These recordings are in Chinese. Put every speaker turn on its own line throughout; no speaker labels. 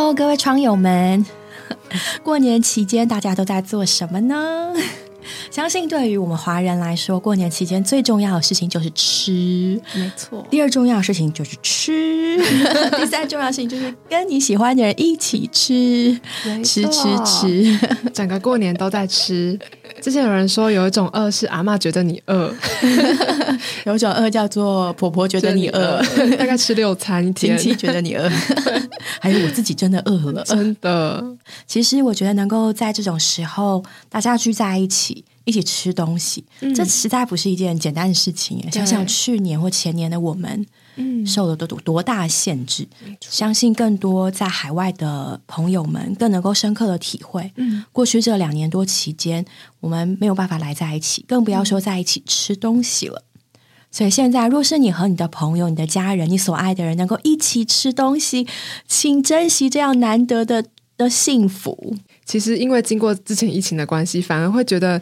Hello，各位窗友们，过年期间大家都在做什么呢？相信对于我们华人来说，过年期间最重要的事情就是吃，
没错。
第二重要的事情就是吃，第三重要的事情就是跟你喜欢的人一起吃，吃吃吃，
整个过年都在吃。之前有人说有一种饿是阿妈觉得你饿，
有一种饿叫做婆婆觉得你饿，
大概吃六餐一天，
亲戚觉得你饿，还有我自己真的饿了，
真的。
其实我觉得能够在这种时候大家聚在一起。一起吃东西，这实在不是一件简单的事情。想想去年或前年的我们，受了多多大限制，相信更多在海外的朋友们更能够深刻的体会。过去这两年多期间，我们没有办法来在一起，更不要说在一起吃东西了。所以现在，若是你和你的朋友、你的家人、你所爱的人能够一起吃东西，请珍惜这样难得的的幸福。
其实，因为经过之前疫情的关系，反而会觉得。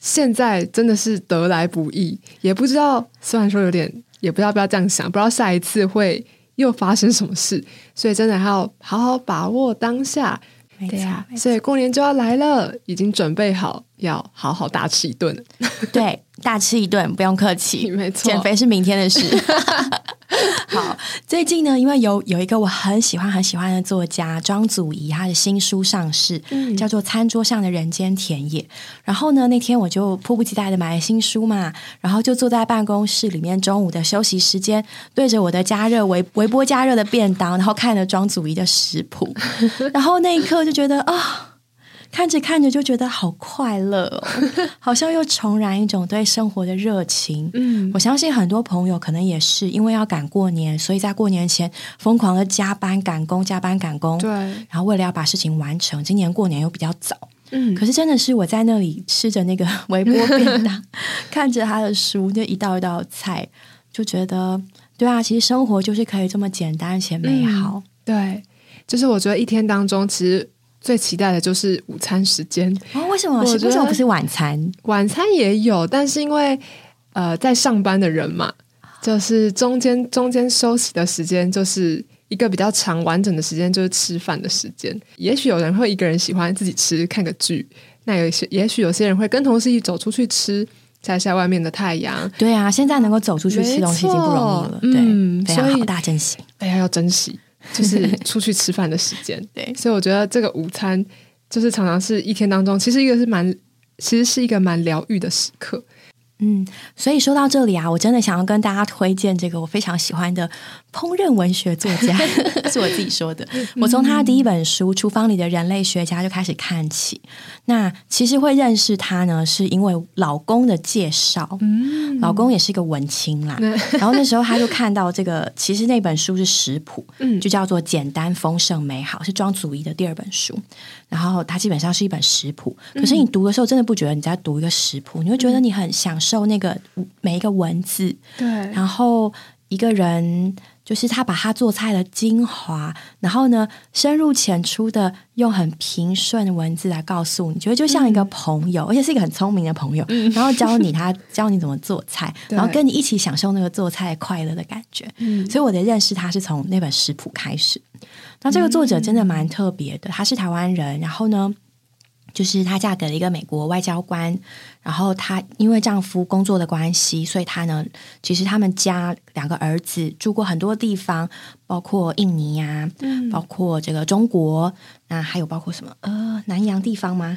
现在真的是得来不易，也不知道，虽然说有点，也不知道不要这样想，不知道下一次会又发生什么事，所以真的要好好把握当下。
对呀，
所以过年就要来了，已经准备好要好好大吃一顿。
对，大吃一顿不用客气，
没错，
减肥是明天的事。好，最近呢，因为有有一个我很喜欢很喜欢的作家庄祖仪，他的新书上市，叫做《餐桌上的人间田野》。然后呢，那天我就迫不及待的买了新书嘛，然后就坐在办公室里面，中午的休息时间，对着我的加热微微波加热的便当，然后看着庄祖仪的食谱，然后那一刻就觉得啊。看着看着就觉得好快乐哦，好像又重燃一种对生活的热情。嗯，我相信很多朋友可能也是因为要赶过年，所以在过年前疯狂的加班赶工、加班赶工。
对，
然后为了要把事情完成，今年过年又比较早。嗯，可是真的是我在那里吃着那个 微波便当，看着他的书，就一道一道菜，就觉得对啊，其实生活就是可以这么简单且美好。
对，就是我觉得一天当中其实。最期待的就是午餐时间
哦，为什么？为什么不是晚餐？
晚餐也有，但是因为呃，在上班的人嘛，就是中间中间休息的时间，就是一个比较长完整的时间，就是吃饭的时间。也许有人会一个人喜欢自己吃看个剧，那有些也许有些人会跟同事一起走出去吃，晒晒外面的太阳。
对啊，现在能够走出去吃东西已经不容易了，对，非常好大家珍惜，
大家要珍惜。就是 出去吃饭的时间，
对，
所以我觉得这个午餐就是常常是一天当中，其实一个是蛮，其实是一个蛮疗愈的时刻。
嗯，所以说到这里啊，我真的想要跟大家推荐这个我非常喜欢的烹饪文学作家，是我自己说的。我从他的第一本书《厨房里的人类学家》就开始看起。那其实会认识他呢，是因为老公的介绍。嗯，老公也是一个文青啦。然后那时候他就看到这个，其实那本书是食谱，嗯，就叫做《简单丰盛美好》，是庄祖仪的第二本书。然后它基本上是一本食谱，可是你读的时候真的不觉得你在读一个食谱，你会觉得你很享受那个每一个文字。
对，
然后一个人就是他把他做菜的精华，然后呢深入浅出的用很平顺的文字来告诉你，觉得就像一个朋友，而且是一个很聪明的朋友，然后教你他教你怎么做菜，然后跟你一起享受那个做菜快乐的感觉。嗯，所以我的认识他是从那本食谱开始。那这个作者真的蛮特别的，他是台湾人，然后呢，就是她嫁给了一个美国外交官，然后她因为丈夫工作的关系，所以她呢，其实他们家两个儿子住过很多地方，包括印尼呀，包括这个中国，那还有包括什么呃南洋地方吗？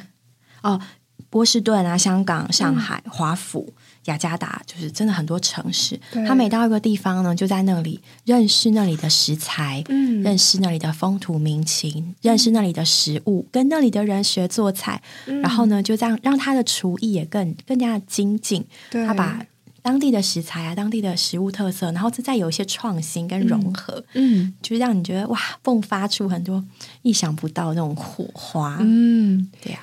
哦，波士顿啊，香港、上海、华府。雅加达就是真的很多城市，他每到一个地方呢，就在那里认识那里的食材，嗯，认识那里的风土民情，认识那里的食物，跟那里的人学做菜，然后呢，就这样让他的厨艺也更更加精进。他把当地的食材啊，当地的食物特色，然后再有一些创新跟融合，嗯，就让你觉得哇，迸发出很多意想不到那种火花。嗯，对呀，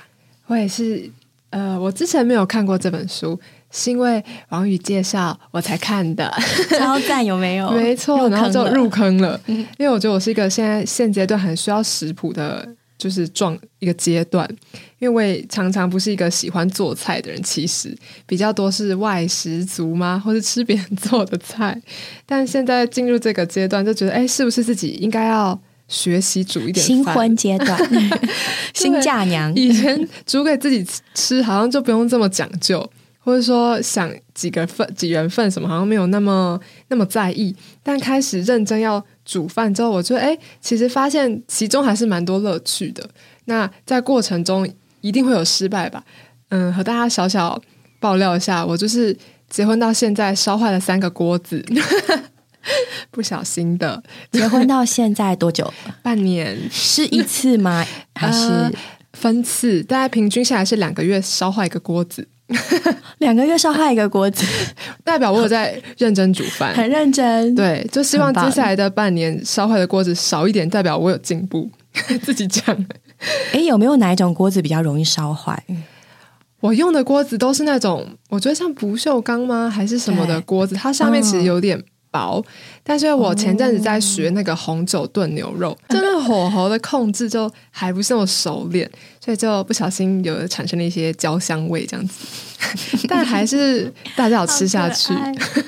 我也是，呃，我之前没有看过这本书。是因为王宇介绍我才看的，
超赞有没有？
没错，然后就入坑了。因为我觉得我是一个现在现阶段很需要食谱的，就是状一个阶段。因为我也常常不是一个喜欢做菜的人，其实比较多是外食族吗，或是吃别人做的菜。但现在进入这个阶段，就觉得哎，是不是自己应该要学习煮一点
新婚阶段，新嫁娘，
以前煮给自己吃，好像就不用这么讲究，或者说想几个份、几人份什么，好像没有那么那么在意。但开始认真要煮饭之后，我觉得，哎，其实发现其中还是蛮多乐趣的。那在过程中一定会有失败吧？嗯，和大家小小爆料一下，我就是结婚到现在烧坏了三个锅子，不小心的。
结婚到现在多久？
半年
是一次吗？还是
呃分次？大概平均下来是两个月烧坏一个锅子，
两个月烧坏一个锅子？
代表我有在认真煮饭。
很认真，
对，就希望接下来的半年烧坏的锅子少一点，代表我有进步。自己讲，
哎，有没有哪一种锅子比较容易烧坏？
我用的锅子都是那种，我觉得像不锈钢吗，还是什么的
对
锅子，它上面其实有点薄。但是我前阵子在学那个红酒炖牛肉，真的火候的控制就还不是那么熟练，所以就不小心有产生了一些焦香味这样子。但还是大家有吃下去，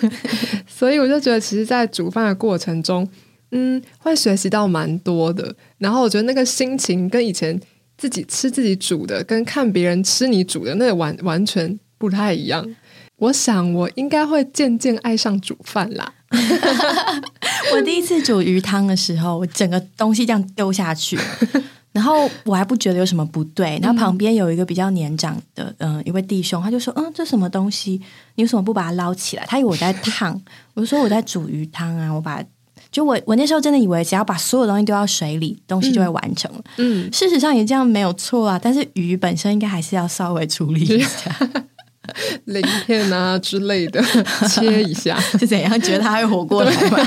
所以我就觉得，其实，在煮饭的过程中，嗯，会学习到蛮多的。然后我觉得那个心情跟以前自己吃自己煮的，跟看别人吃你煮的，那个完完全不太一样。我想我应该会渐渐爱上煮饭啦。
我第一次煮鱼汤的时候，我整个东西这样丢下去，然后我还不觉得有什么不对。然后旁边有一个比较年长的，嗯、一位弟兄，他就说：“嗯，这什么东西？你为什么不把它捞起来？”他以为我在烫，我就说我在煮鱼汤啊，我把。就我我那时候真的以为只要把所有东西丢到水里，东西就会完成了。
嗯，
事实上也这样没有错啊，但是鱼本身应该还是要稍微处理一下。
鳞片啊之类的 切一下，
是怎样？觉得它会活过来吗？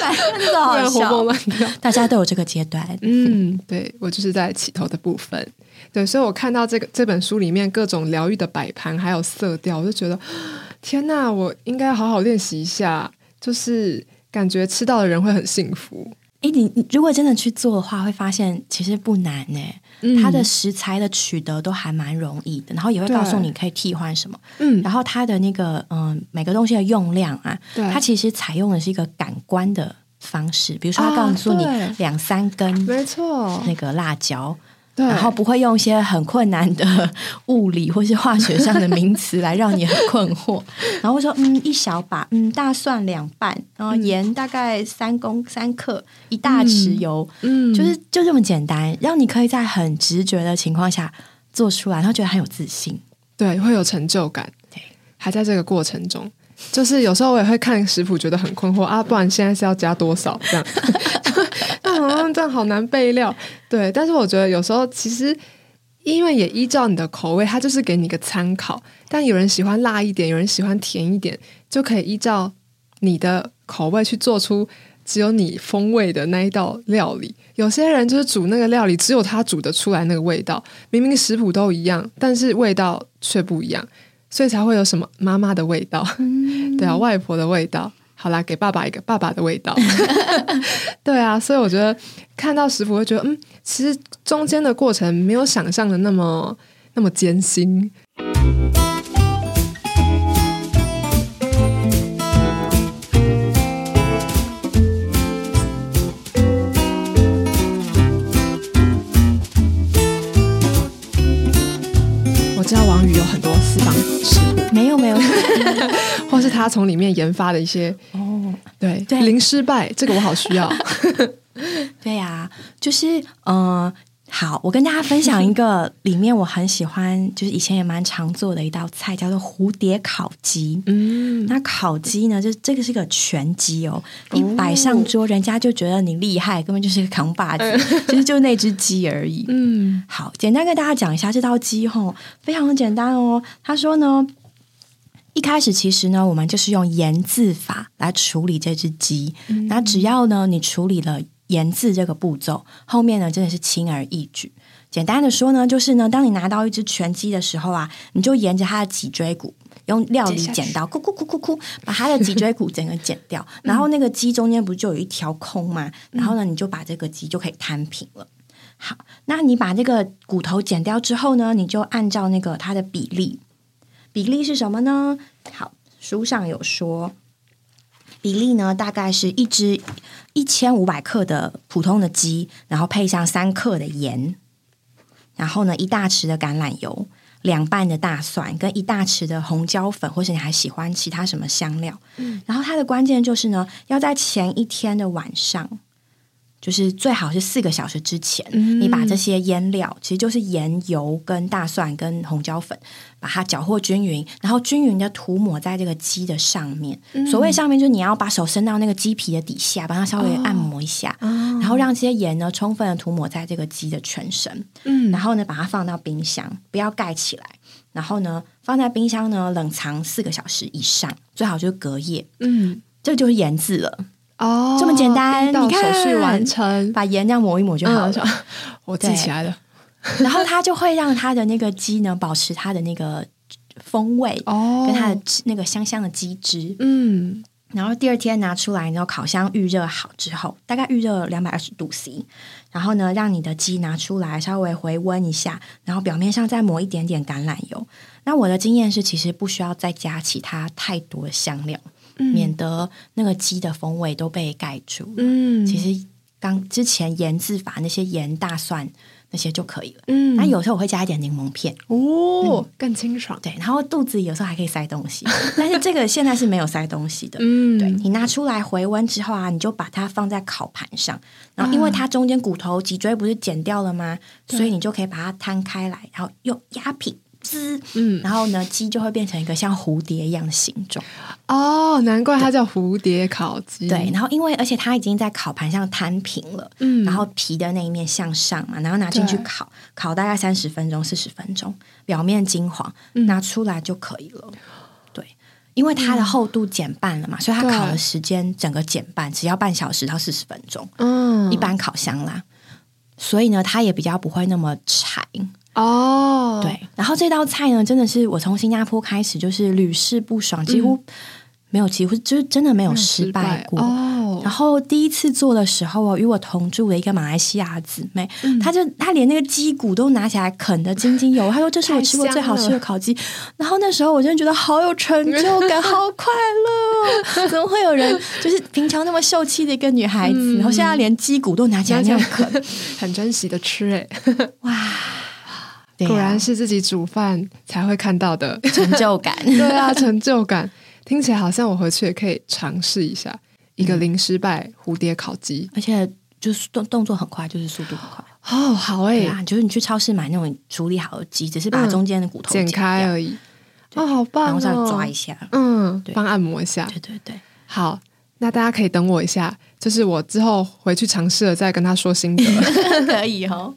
反正这个
不
好笑
活蹦，乱跳。
大家都有这个阶段。
嗯，对我就是在起头的部分。对，所以我看到这个这本书里面各种疗愈的摆盘，还有色调，我就觉得 天哪，我应该好好练习一下。就是感觉吃到的人会很幸福。
哎，你你如果真的去做的话，会发现其实不难呢。
嗯。
它的食材的取得都还蛮容易的，然后也会告诉你可以替换什么。
嗯，
然后它的那个嗯、每个东西的用量啊，它其实采用的是一个感官的方式，比如说它告诉你两三根
没错，
那个辣椒，
对，
然后不会用一些很困难的物理或是化学上的名词来让你很困惑，然后会说嗯一小把，嗯大蒜两瓣，然后盐大概三公三克，一大匙油，
嗯，
就是就这么简单，让你可以在很直觉的情况下做出来，然后觉得很有自信。
对，会有成就感。
对，
还在这个过程中，就是有时候我也会看食谱，觉得很困惑啊，不然现在是要加多少这样？那好像这样好难备料。对，但是我觉得有时候其实。因为也依照你的口味，它就是给你一个参考。但有人喜欢辣一点，有人喜欢甜一点，就可以依照你的口味去做出只有你风味的那一道料理。有些人就是煮那个料理，只有他煮得出来那个味道，明明食谱都一样，但是味道却不一样，所以才会有什么妈妈的味道，对啊，外婆的味道。好啦，给爸爸一个爸爸的味道。对啊，所以我觉得看到食谱会觉得，嗯，其实中间的过程没有想象的那么那么艰辛。他从里面研发的一些
哦，
对
对
零失败，这个我好需要。
对呀、就是嗯、呃好，我跟大家分享一个里面我很喜欢，就是以前也蛮常做的一道菜，叫做蝴蝶烤鸡。
嗯，
那烤鸡呢，就这个是个全鸡哦，你摆上桌，人家就觉得你厉害，根本就是个扛把子，其实就那只鸡而已。
嗯
好，简单跟大家讲一下这道鸡吼，非常的简单哦。他说呢，一开始其实呢，我们就是用盐渍法来处理这只鸡。那只要呢，你处理了盐渍这个步骤，后面呢真的是轻而易举。简单的说呢，就是呢，当你拿到一只全鸡的时候啊，你就沿着它的脊椎骨。用料理剪刀，咕咕咕咕咕，把它的脊椎骨整个剪掉，然后那个鸡中间不就有一条空吗？然后呢，你就把这个鸡就可以摊平了。好，那你把这个骨头剪掉之后呢，你就按照那个它的比例，比例是什么呢？好，书上有说，比例呢，大概是一只一千五百克的普通的鸡，然后配上三克的盐，然后呢一大匙的橄榄油，两瓣的大蒜，跟一大匙的红椒粉，或是你还喜欢其他什么香料。嗯，然后它的关键就是呢，要在前一天的晚上。就是最好是四个小时之前，你把这些腌料，其实就是盐、油、跟大蒜、跟红椒粉，把它搅和均匀，然后均匀的涂抹在这个鸡的上面。所谓上面，就是你要把手伸到那个鸡皮的底下，把它稍微按摩一下，然后让这些盐呢充分的涂抹在这个鸡的全身。嗯，然后呢，把它放到冰箱，不要盖起来。然后呢，放在冰箱呢冷藏四个小时以上，最好就是隔夜。嗯，这就是腌渍了。
哦，
这么简单，你
看，手续完成，
把盐这样抹一抹就好了。
我记起来了，
然后它就会让它的那个鸡呢保持它的那个风味哦，跟它的那个香香的鸡汁。嗯，然后第二天拿出来，然后烤箱预热好之后，大概预热两百二十度 C，然后呢，让你的鸡拿出来稍微回温一下，然后表面上再抹一点点橄榄油。那我的经验是，其实不需要再加其他太多的香料。免得那个鸡的风味都被盖住。嗯，其实刚之前腌制法那些盐、大蒜那些就可以了。嗯，那有时候我会加一点柠檬片，
哦，更清爽。
对，然后肚子有时候还可以塞东西，但是这个现在是没有塞东西的。嗯，对你拿出来回温之后啊，你就把它放在烤盘上，然后因为它中间骨头脊椎不是剪掉了吗？所以你就可以把它摊开来，然后用压平。滋，嗯，然后呢，鸡就会变成一个像蝴蝶一样的形状。
哦，难怪它叫蝴蝶烤鸡。
对，然后因为而且它已经在烤盘上摊平了，嗯，然后皮的那一面向上嘛，然后拿进去烤，烤大概三十分钟、四十分钟，表面金黄，拿出来就可以了。对，因为它的厚度减半了嘛，所以它烤的时间整个减半，只要半小时到四十分钟。嗯，一般烤箱啦，所以呢，它也比较不会那么柴。哦，对，然后这道菜呢，真的是我从新加坡开始就是屡试不爽，几乎没有几乎就是真的没有失败过。然后第一次做的时候，与我同住的一个马来西亚姊妹，她就她连那个鸡骨都拿起来啃的津津有味。她说：“这是我吃过最好吃的烤鸡。”然后那时候我真的觉得好有成就感，好快乐。怎么会有人就是平常那么秀气的一个女孩子，然后现在连鸡骨都拿起来这样啃，
很珍惜的吃？哎，哇！果然是自己煮饭才会看到的
成就感。
对啊，成就感听起来好像我回去也可以尝试一下一个零失败蝴蝶烤鸡，
而且就是动动作很快，就是速度很快。
哦，好哎，
就是你去超市买那种处理好的鸡，只是把中间的骨头剪
开而已。哦，好棒！
然后再抓一下，
嗯，帮按摩一下。
对对对，
好。那大家可以等我一下，就是我之后回去尝试了再跟他说心得，
可以哦。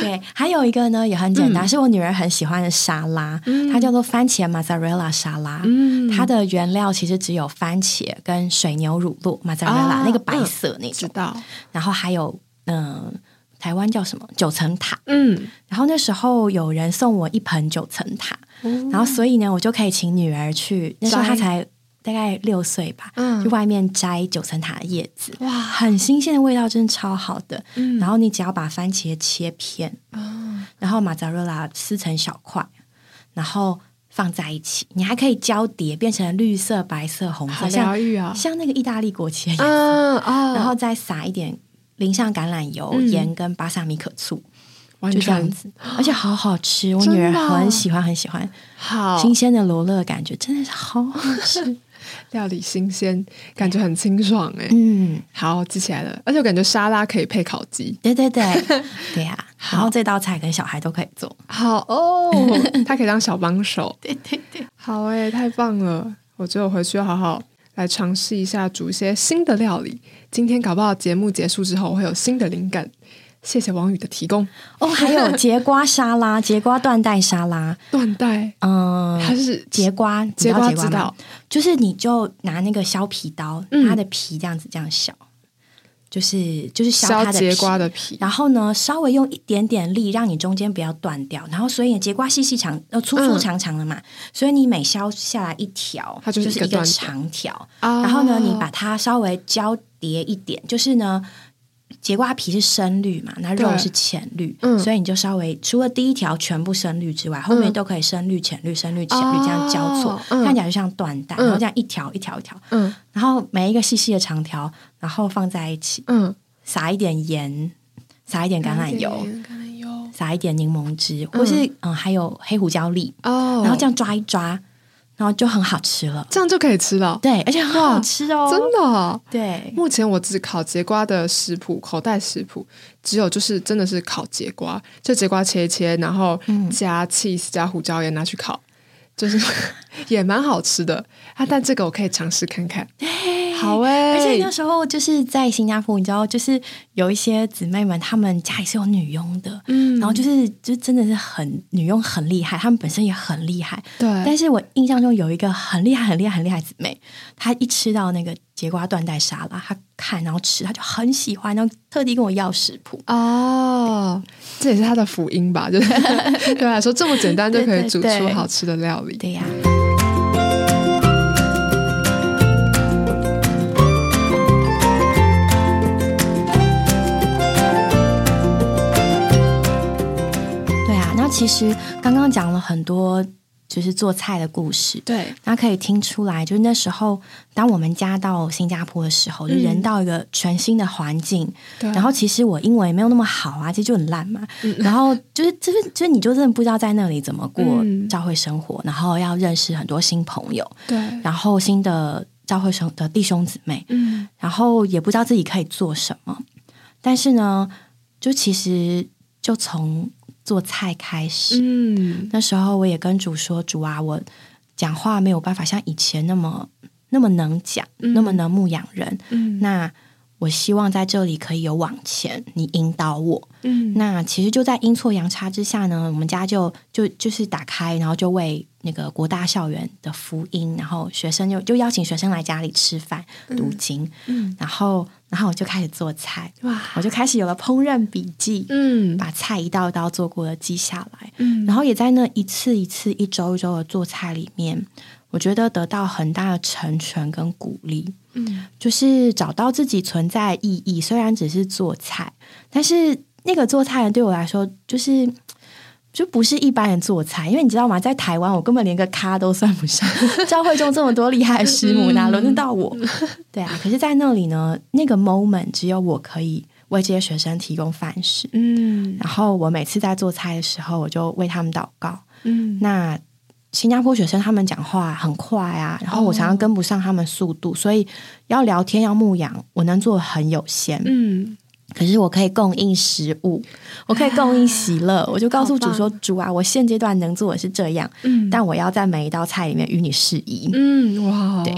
对，还有一个呢也很简单，是我女儿很喜欢的沙拉，它叫做番茄 mozzarella 沙拉。嗯，它的原料其实只有番茄跟水牛乳酪 mozzarella 那个白色那种，
知道。
然后还有嗯，台湾叫什么九层塔？嗯，然后那时候有人送我一盆九层塔，然后所以呢，我就可以请女儿去，那时候她才。大概六岁吧，去外面摘九层塔的叶子，哇，很新鲜的味道，真的超好的。然后你只要把番茄切片，然后马扎瑞拉撕成小块，然后放在一起，你还可以交叠变成绿色、白色、红色，
像
像那个意大利国旗一样。然后再撒一点淋上橄榄油、盐跟巴萨米可醋，就这样子，而且好好吃，我女儿很喜欢，很喜欢。
好。
新鲜的罗勒感觉真的是好好吃。
料理新鲜，感觉很清爽哎。嗯，好记起来了，而且我感觉沙拉可以配烤鸡。
对对对，对 呀。然后这道菜跟小孩都可以做。
好哦，他可以当小帮手。
对对对，
好哎，太棒了！我觉得我回去要好好来尝试一下煮一些新的料理。今天搞不好节目结束之后会有新的灵感。谢谢王宇的提供。
哦，还有 节瓜沙拉、节瓜断带沙拉、
断带，嗯，它是
节瓜，
节瓜知道，
就是你就拿那个削皮刀，它的皮这样子这样削，就是就是削它的
节瓜的皮，
然后呢，稍微用一点点力，让你中间不要断掉，然后所以节瓜细细长呃粗粗长长的嘛，所以你每削下来一条，
它就是
一个长条，然后呢，你把它稍微交叠一点，就是呢。节瓜皮是深绿嘛，那肉是浅绿，
嗯。
所以你就稍微除了第一条全部深绿之外，后面都可以深绿、浅绿、深绿、浅绿
哦
这样交错，
嗯。
看起来就像缎带，
嗯。
然后这样一条一条一条，
嗯。
然后每一个细细的长条，然后放在一起，
嗯，
撒一点盐，撒一点橄榄油，撒一点柠檬汁，或是嗯还有黑胡椒粒，
哦，
然后这样抓一抓，然后就很好吃了。
这样就可以吃了，
对，而且很好吃哦，
真的哦、
对，
目前我只烤节瓜的食谱，口袋食谱只有就是真的是烤节瓜，就节瓜切一切，然后
嗯。
加 cheese 加胡椒盐拿去烤，就是 也蛮好吃的。啊。但这个我可以尝试看看，好哎、
而且那时候就是在新加坡，你知道，就是有一些姊妹们，她们家里是有女佣的，
嗯
然后就是就真的是很女佣很厉害，她们本身也很厉害。
对，
但是我印象中有一个很厉害、很厉害、很厉害姊妹，她一吃到那个节瓜缎带沙拉，她看然后吃，她就很喜欢，然后特地跟我要食谱。
哦，这也是她的福音吧？就是 对我来说这么简单就可以煮出好吃的料理。
对呀、对啊，其实刚刚讲了很多，就是做菜的故事。
对，
那可以听出来，就是那时候，当我们家到新加坡的时候，就人到一个全新的环境，
对
然后其实我英文也没有那么好啊，其实就很烂嘛。嗯然后就是就是就是，你就真的不知道在那里怎么过
嗯
教会生活，然后要认识很多新朋友，
对，
然后新的教会生的弟兄姊妹，
嗯
然后也不知道自己可以做什么。但是呢，就其实就从做菜开始，
嗯。
那时候我也跟主说：“主啊，我讲话没有办法像以前那么那么能讲，
嗯。
那么能牧养人。
嗯。
那我希望在这里可以有往前，你引导我。
嗯。
那其实就在阴错阳差之下呢，我们家就就就是打开，然后就为那个国大校园的福音，然后学生就就邀请学生来家里吃饭、读经，
嗯。
然后然后我就开始做菜，
哇，
我就开始有了烹饪笔记，
嗯
把菜一道一道做过的记下来。
嗯
然后也在那一次一次、一周一周的做菜里面，我觉得得到很大的成全跟鼓励，
嗯
就是找到自己存在的意义。虽然只是做菜，但是那个做菜对我来说，就是就不是一般人做菜，因为你知道吗？在台湾，我根本连个咖都算不上。教会中这么多厉害的师母，哪轮得到我？对啊，可是，在那里呢，那个 moment 只有我可以为这些学生提供饭食。
嗯
然后我每次在做菜的时候，我就为他们祷告。
嗯
那新加坡学生他们讲话很快啊，然后我常常跟不上他们速度，所以要聊天要牧养，我能做的很有限。
嗯
可是我可以供应食物，我可以供应喜乐。我就告诉主说：“主啊，我现阶段能做的是这样，
嗯
但我要在每一道菜里面与你适宜。
嗯哇，
对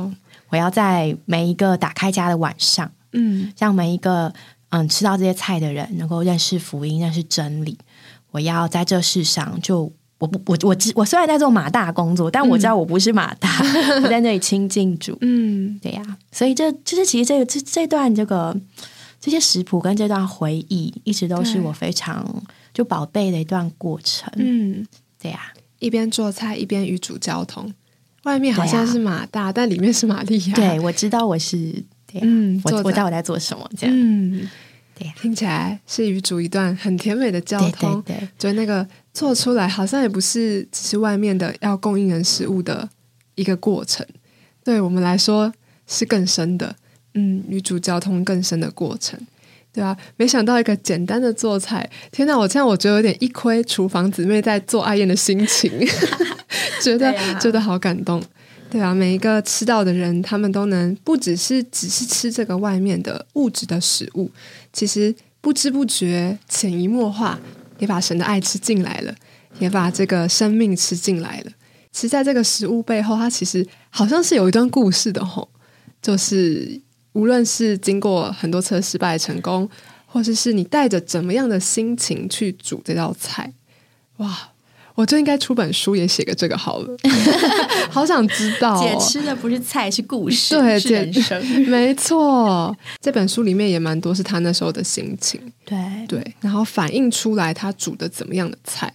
我要在每一个打开家的晚上，
嗯
让每一个嗯吃到这些菜的人能够认识福音，认识真理。我要在这世上就。我不，我我知我虽然在做马大工作，但我知道我不是马大，我在那里亲近主。
嗯
对呀、所以这就是其实这个这这段这个这些食谱跟这段回忆，一直都是我非常就宝贝的一段过程。
嗯，
对呀、
一边做菜一边与主交通，外面好像是马大，但里面是玛利亚。
对，我知道我是对呀、
嗯，
我我知道我在做什么，这样、
嗯，
对呀、
听起来是与主一段很甜美的交通。
对对，
觉得那个做出来好像也不是只是外面的要供应人食物的一个过程，对我们来说是更深的，嗯，女主交通更深的过程。对啊，没想到一个简单的做菜，天哪！我这样我觉得有点一窥厨房姊妹在做爱宴的心情，觉得、
啊
觉得好感动。对啊，每一个吃到的人，他们都能不只是只是吃这个外面的物质的食物，其实不知不觉、潜移默化，也把神的爱吃进来了，也把这个生命吃进来了。其实，在这个食物背后，它其实好像是有一段故事的吼，就是无论是经过很多次失败成功，或者是你带着怎么样的心情去煮这道菜，哇！我就应该出本书也写个这个好了，好想知道、
姐
哦。
吃的不是菜，是故事，是
对姐
人生。
没错，这本书里面也蛮多是他那时候的心情，
对
对，然后反映出来他煮的怎么样的菜，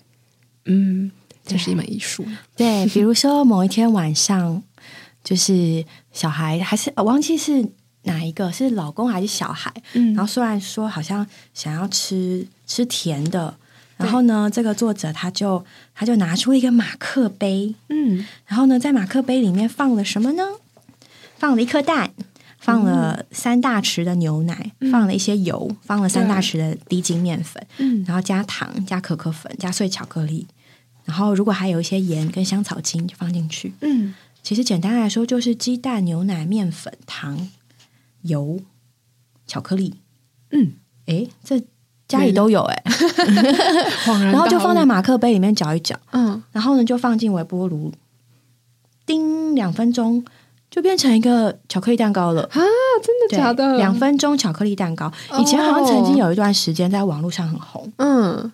嗯，这是一门艺术。
对，比如说某一天晚上，就是小孩还是我忘记是哪一个是老公还是小孩，
嗯。
然后虽然说好像想要吃吃甜的，然后呢，这个作者他就他就拿出一个马克杯，
嗯。
然后呢，在马克杯里面放了什么呢？放了一颗蛋，放了三大匙的牛奶，放了一些油，放了三大匙的低筋面粉，
嗯。
然后加糖、加可可粉、加碎巧克力，然后如果还有一些盐跟香草精就放进去。
嗯，
其实简单来说，就是鸡蛋、牛奶、面粉、糖、油、巧克力。
嗯，
诶，这家里都有诶，
恍然，
然后就放在，马克杯里面搅一搅，
嗯，
然后呢就放进微波炉，叮两分钟就变成一个巧克力蛋糕了。
啊，真的假的？
两分钟巧克力蛋糕，以前好像曾经有一段时间在网络上很红，
嗯，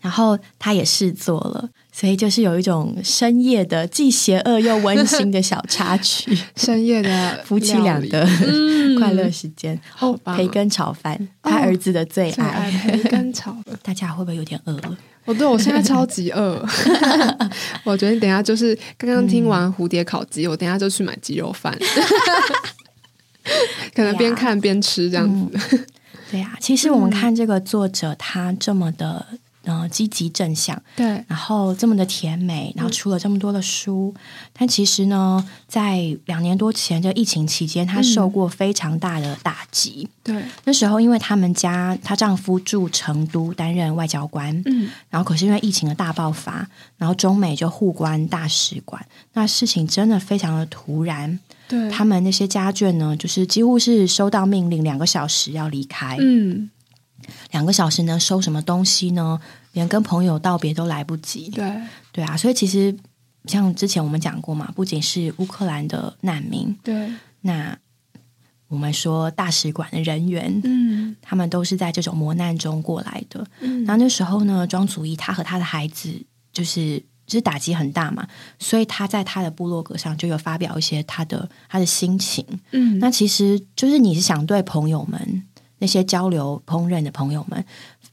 然后他也试做了，所以就是有一种深夜的既邪恶又温馨的小插曲，
深夜的
夫妻俩的
嗯
快乐时间。培根炒饭，他儿子的最
最爱
爱。
培根炒的。
大家会不会有点饿了？
哦，对，我现在超级饿。我决定等一下就是刚刚听完蝴蝶烤鸡，我等一下就去买鸡肉饭，可能边看边吃这样子。
对呀、其实我们看这个作者，他这么的呃积极正向，
对，
然后这么的甜美，然后出了这么多的书，但其实呢，在两年多前这疫情期间，她受过非常大的打击。
对，
那时候因为他们家她丈夫住成都担任外交官，
嗯，
然后可是因为疫情的大爆发，然后中美就互关大使馆，那事情真的非常的突然。
对，
他们那些家眷呢，就是几乎是收到命令，两个小时要离开。
嗯，
两个小时能，收什么东西呢？连跟朋友道别都来不及。
对，
对啊，所以其实像之前我们讲过嘛，不仅是乌克兰的难民，
对，
那我们说大使馆的人员，
嗯
他们都是在这种磨难中过来的。
嗯
然后那时候呢，庄祖义他和他的孩子就是就是打击很大嘛，所以他在他的部落格上就有发表一些他的他的心情。
嗯，
那其实就是你是想对朋友们那些交流烹饪的朋友们，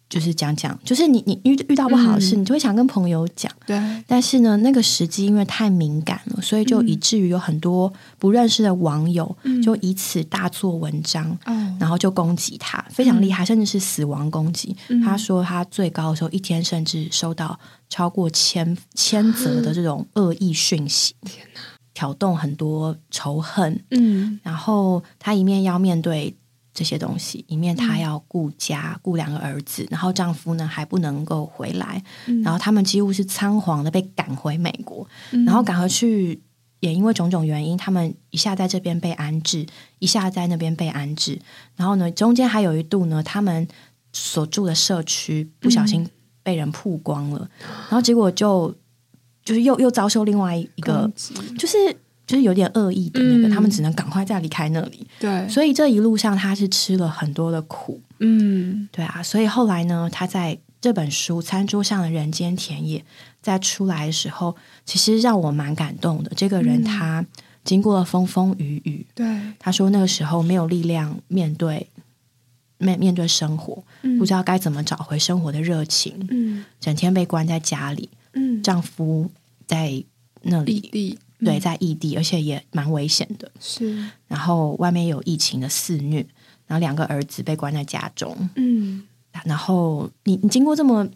就是讲讲，就是你你遇遇到不好的事，
嗯
你就会想跟朋友讲。
对，
但是呢，那个时机因为太敏感了，所以就以至于有很多不认识的网友
嗯。
就以此大做文章，
嗯，
然后就攻击他，非常厉害，甚至是死亡攻击。
嗯。
他说他最高的时候一天甚至收到超过千千则的这种恶意讯息，挑动很多仇恨。
嗯。
然后他一面要面对这些东西，一面她要顾家、顾两个儿子，然后丈夫呢还不能够回来，
嗯。
然后他们几乎是仓皇的被赶回美国，
嗯。
然后赶回去。也因为种种原因，他们一下在这边被安置，一下在那边被安置。然后呢，中间还有一度呢，他们所住的社区不小心被人曝光了，然后结果就就是又又遭受另外一个就是就是有点恶意的那个，
嗯
他们只能赶快再离开那里。
对，
所以这一路上他是吃了很多的苦，
嗯
对啊。所以后来呢，他在这本书《餐桌上的人间田野》在出来的时候，其实让我蛮感动的。这个人
嗯
他经过了风风雨雨，
对，
他说那个时候没有力量面对面面对生活，
嗯
不知道该怎么找回生活的热情，
嗯
整天被关在家里，
嗯，
丈夫在那里。对，在异地，而且也蛮危险的。
是，
然后外面有疫情的肆虐，然后两个儿子被关在家中，
嗯
然后你你经过这么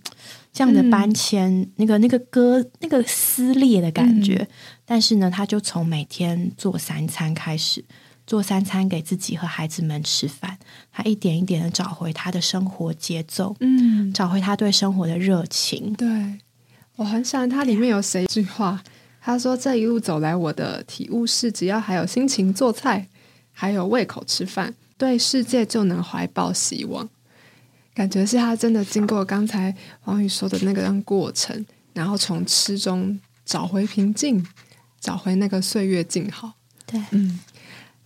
这样的搬迁，那个那个割那个撕裂的感觉，但是呢，他就从每天做三餐开始。做三餐给自己和孩子们吃饭，他一点一点的找回他的生活节奏，
嗯，
找回他对生活的热情。
对，我很喜欢它里面有谁一句话，他说：“这一路走来，我的体悟是，只要还有心情做菜，还有胃口吃饭，对世界就能怀抱希望。”感觉是他真的经过刚才王宇说的那个样过程，然后从吃中找回平静，找回那个岁月静好。
对，
嗯，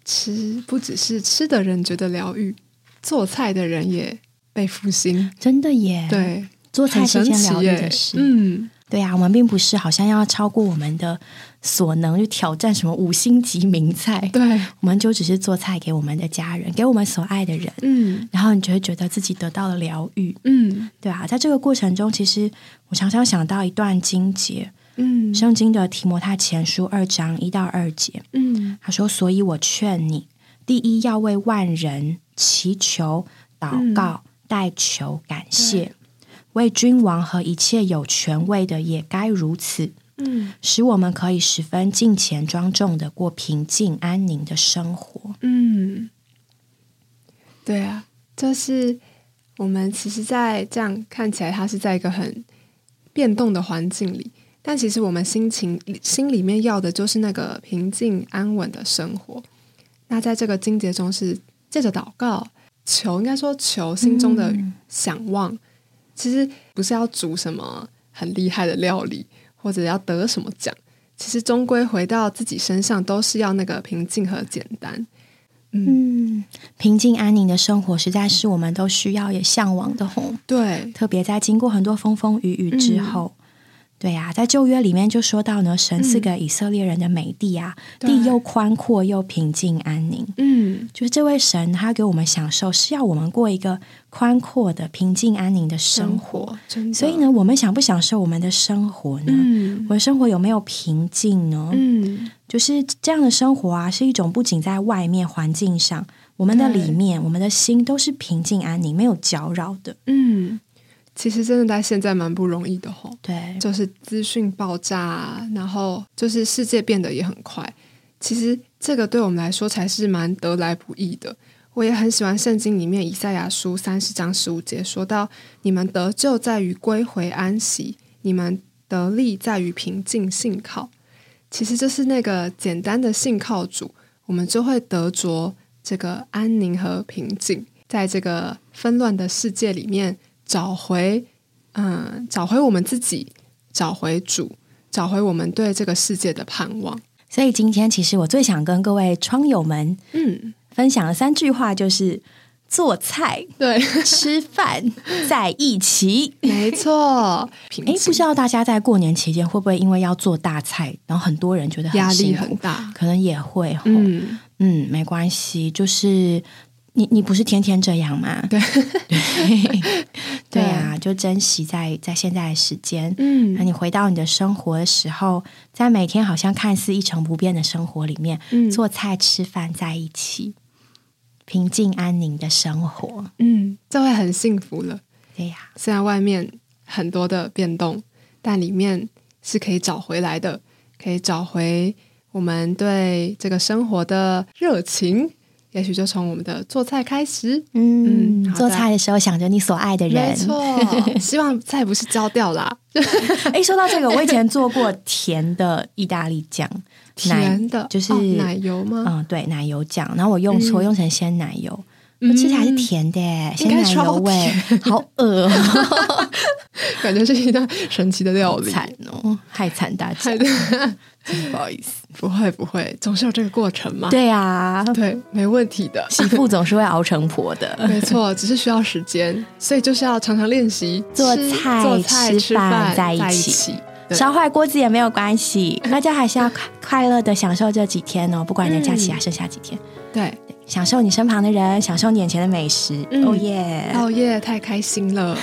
吃不只是吃的人觉得疗愈，做菜的人也被复兴。
真的耶！，
对，
做菜是件疗愈的事。
嗯，
对啊、我们并不是好像要超过我们的所能去挑战什么五星级名菜，
对，
我们就只是做菜给我们的家人，给我们所爱的人，
嗯。
然后你就会觉得自己得到了疗愈，
嗯。
对啊，在这个过程中，其实我常常想到一段经节，
嗯。
圣经的提摩太前书二章一到二节，
嗯。
他说：“所以我劝你，第一要为万人祈求、祷告、代求、感谢；为君王和一切有权位的也该如此。
嗯
使我们可以十分敬虔庄重的过平静安宁的生活。
嗯，对啊，就是我们其实，在这样看起来，它是在一个很变动的环境里，但其实我们心情心里面要的就是那个平静安稳的生活。那在这个经节中，是借着祷告求，应该说求心中的想望。其实不是要煮什么很厉害的料理，或者要得什么奖，其实终归回到自己身上，都是要那个平静和简单。
嗯，平静安宁的生活实在是我们都需要也向往的吼。
对，
特别在经过很多风风雨雨之后，对呀、在旧约里面就说到呢，神赐给以色列人的美地啊，
对
地又宽阔又平静安宁。
嗯，
就是这位神，他给我们享受，是要我们过一个宽阔的、平静安宁的生
生
活。所以呢，我们享不享受我们的生活呢？
嗯
我的生活有没有平静呢？
嗯，
就是这样的生活啊，是一种不仅在外面环境上，我们的里面，我们的心都是平静安宁，没有搅扰的。
嗯，其实真的在现在蛮不容易的吼，
对，
就是资讯爆炸啊，然后就是世界变得也很快。其实这个对我们来说才是蛮得来不易的。我也很喜欢圣经里面以赛亚书三十章十五节说到：“你们得救在于归回安息，你们得力在于平静信靠。”其实就是那个简单的信靠主，我们就会得着这个安宁和平静，在这个纷乱的世界里面找回，嗯，找回我们自己，找回主，找回我们对这个世界的盼望。
所以今天其实我最想跟各位窗友们
嗯，
分享的三句话就是：做菜、
对，
吃饭 在一起。
没错。
哎，不知道大家在过年期间会不会因为要做大菜，然后很多人觉得
压力很大。
可能也会
嗯，
嗯，没关系，就是你你不是天天这样吗？
对
对 对啊，就珍惜在在现在的时间。嗯那
嗯
你回到你的生活的时候，在每天好像看似一成不变的生活里面，
嗯
做菜、吃饭在一起，平静安宁的生活。
嗯，就会很幸福了。
对呀、
虽然外面很多的变动，但里面是可以找回来的，可以找回我们对这个生活的热情。也许就从我们的做菜开始。
嗯，
嗯
做菜的时候想着你所爱的人。
没错，希望菜不是焦掉啦，
哎，说到这个，我以前做过甜的意大利酱，
甜的
就是、
哦奶油吗？
嗯，对，奶油酱，然后我用错，
嗯
用成鲜奶油。那吃起来是甜的耶，
应该
鲜奶油味，好 恶哦，
感觉是一道神奇的料理。
惨哦，害惨大家不好意思。
不会不会，总是有这个过程嘛。
对啊，
对，没问题的。
媳妇总是会熬成婆的。
没错，只是需要时间，所以就是要常常练习
做菜
做菜、
吃
吃
饭
在
在一
起。
烧坏锅子也没有关系，大家还是要快快乐的享受这几天哦，不管你的假期还剩下几天，
对，
享受你身旁的人，享受你眼前的美食。
嗯。
哦耶！
哦耶，太开心了，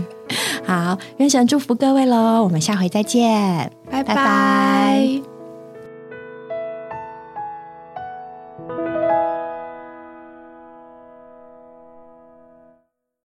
好，愿神祝福各位喽，我们下回再见，
拜。
拜拜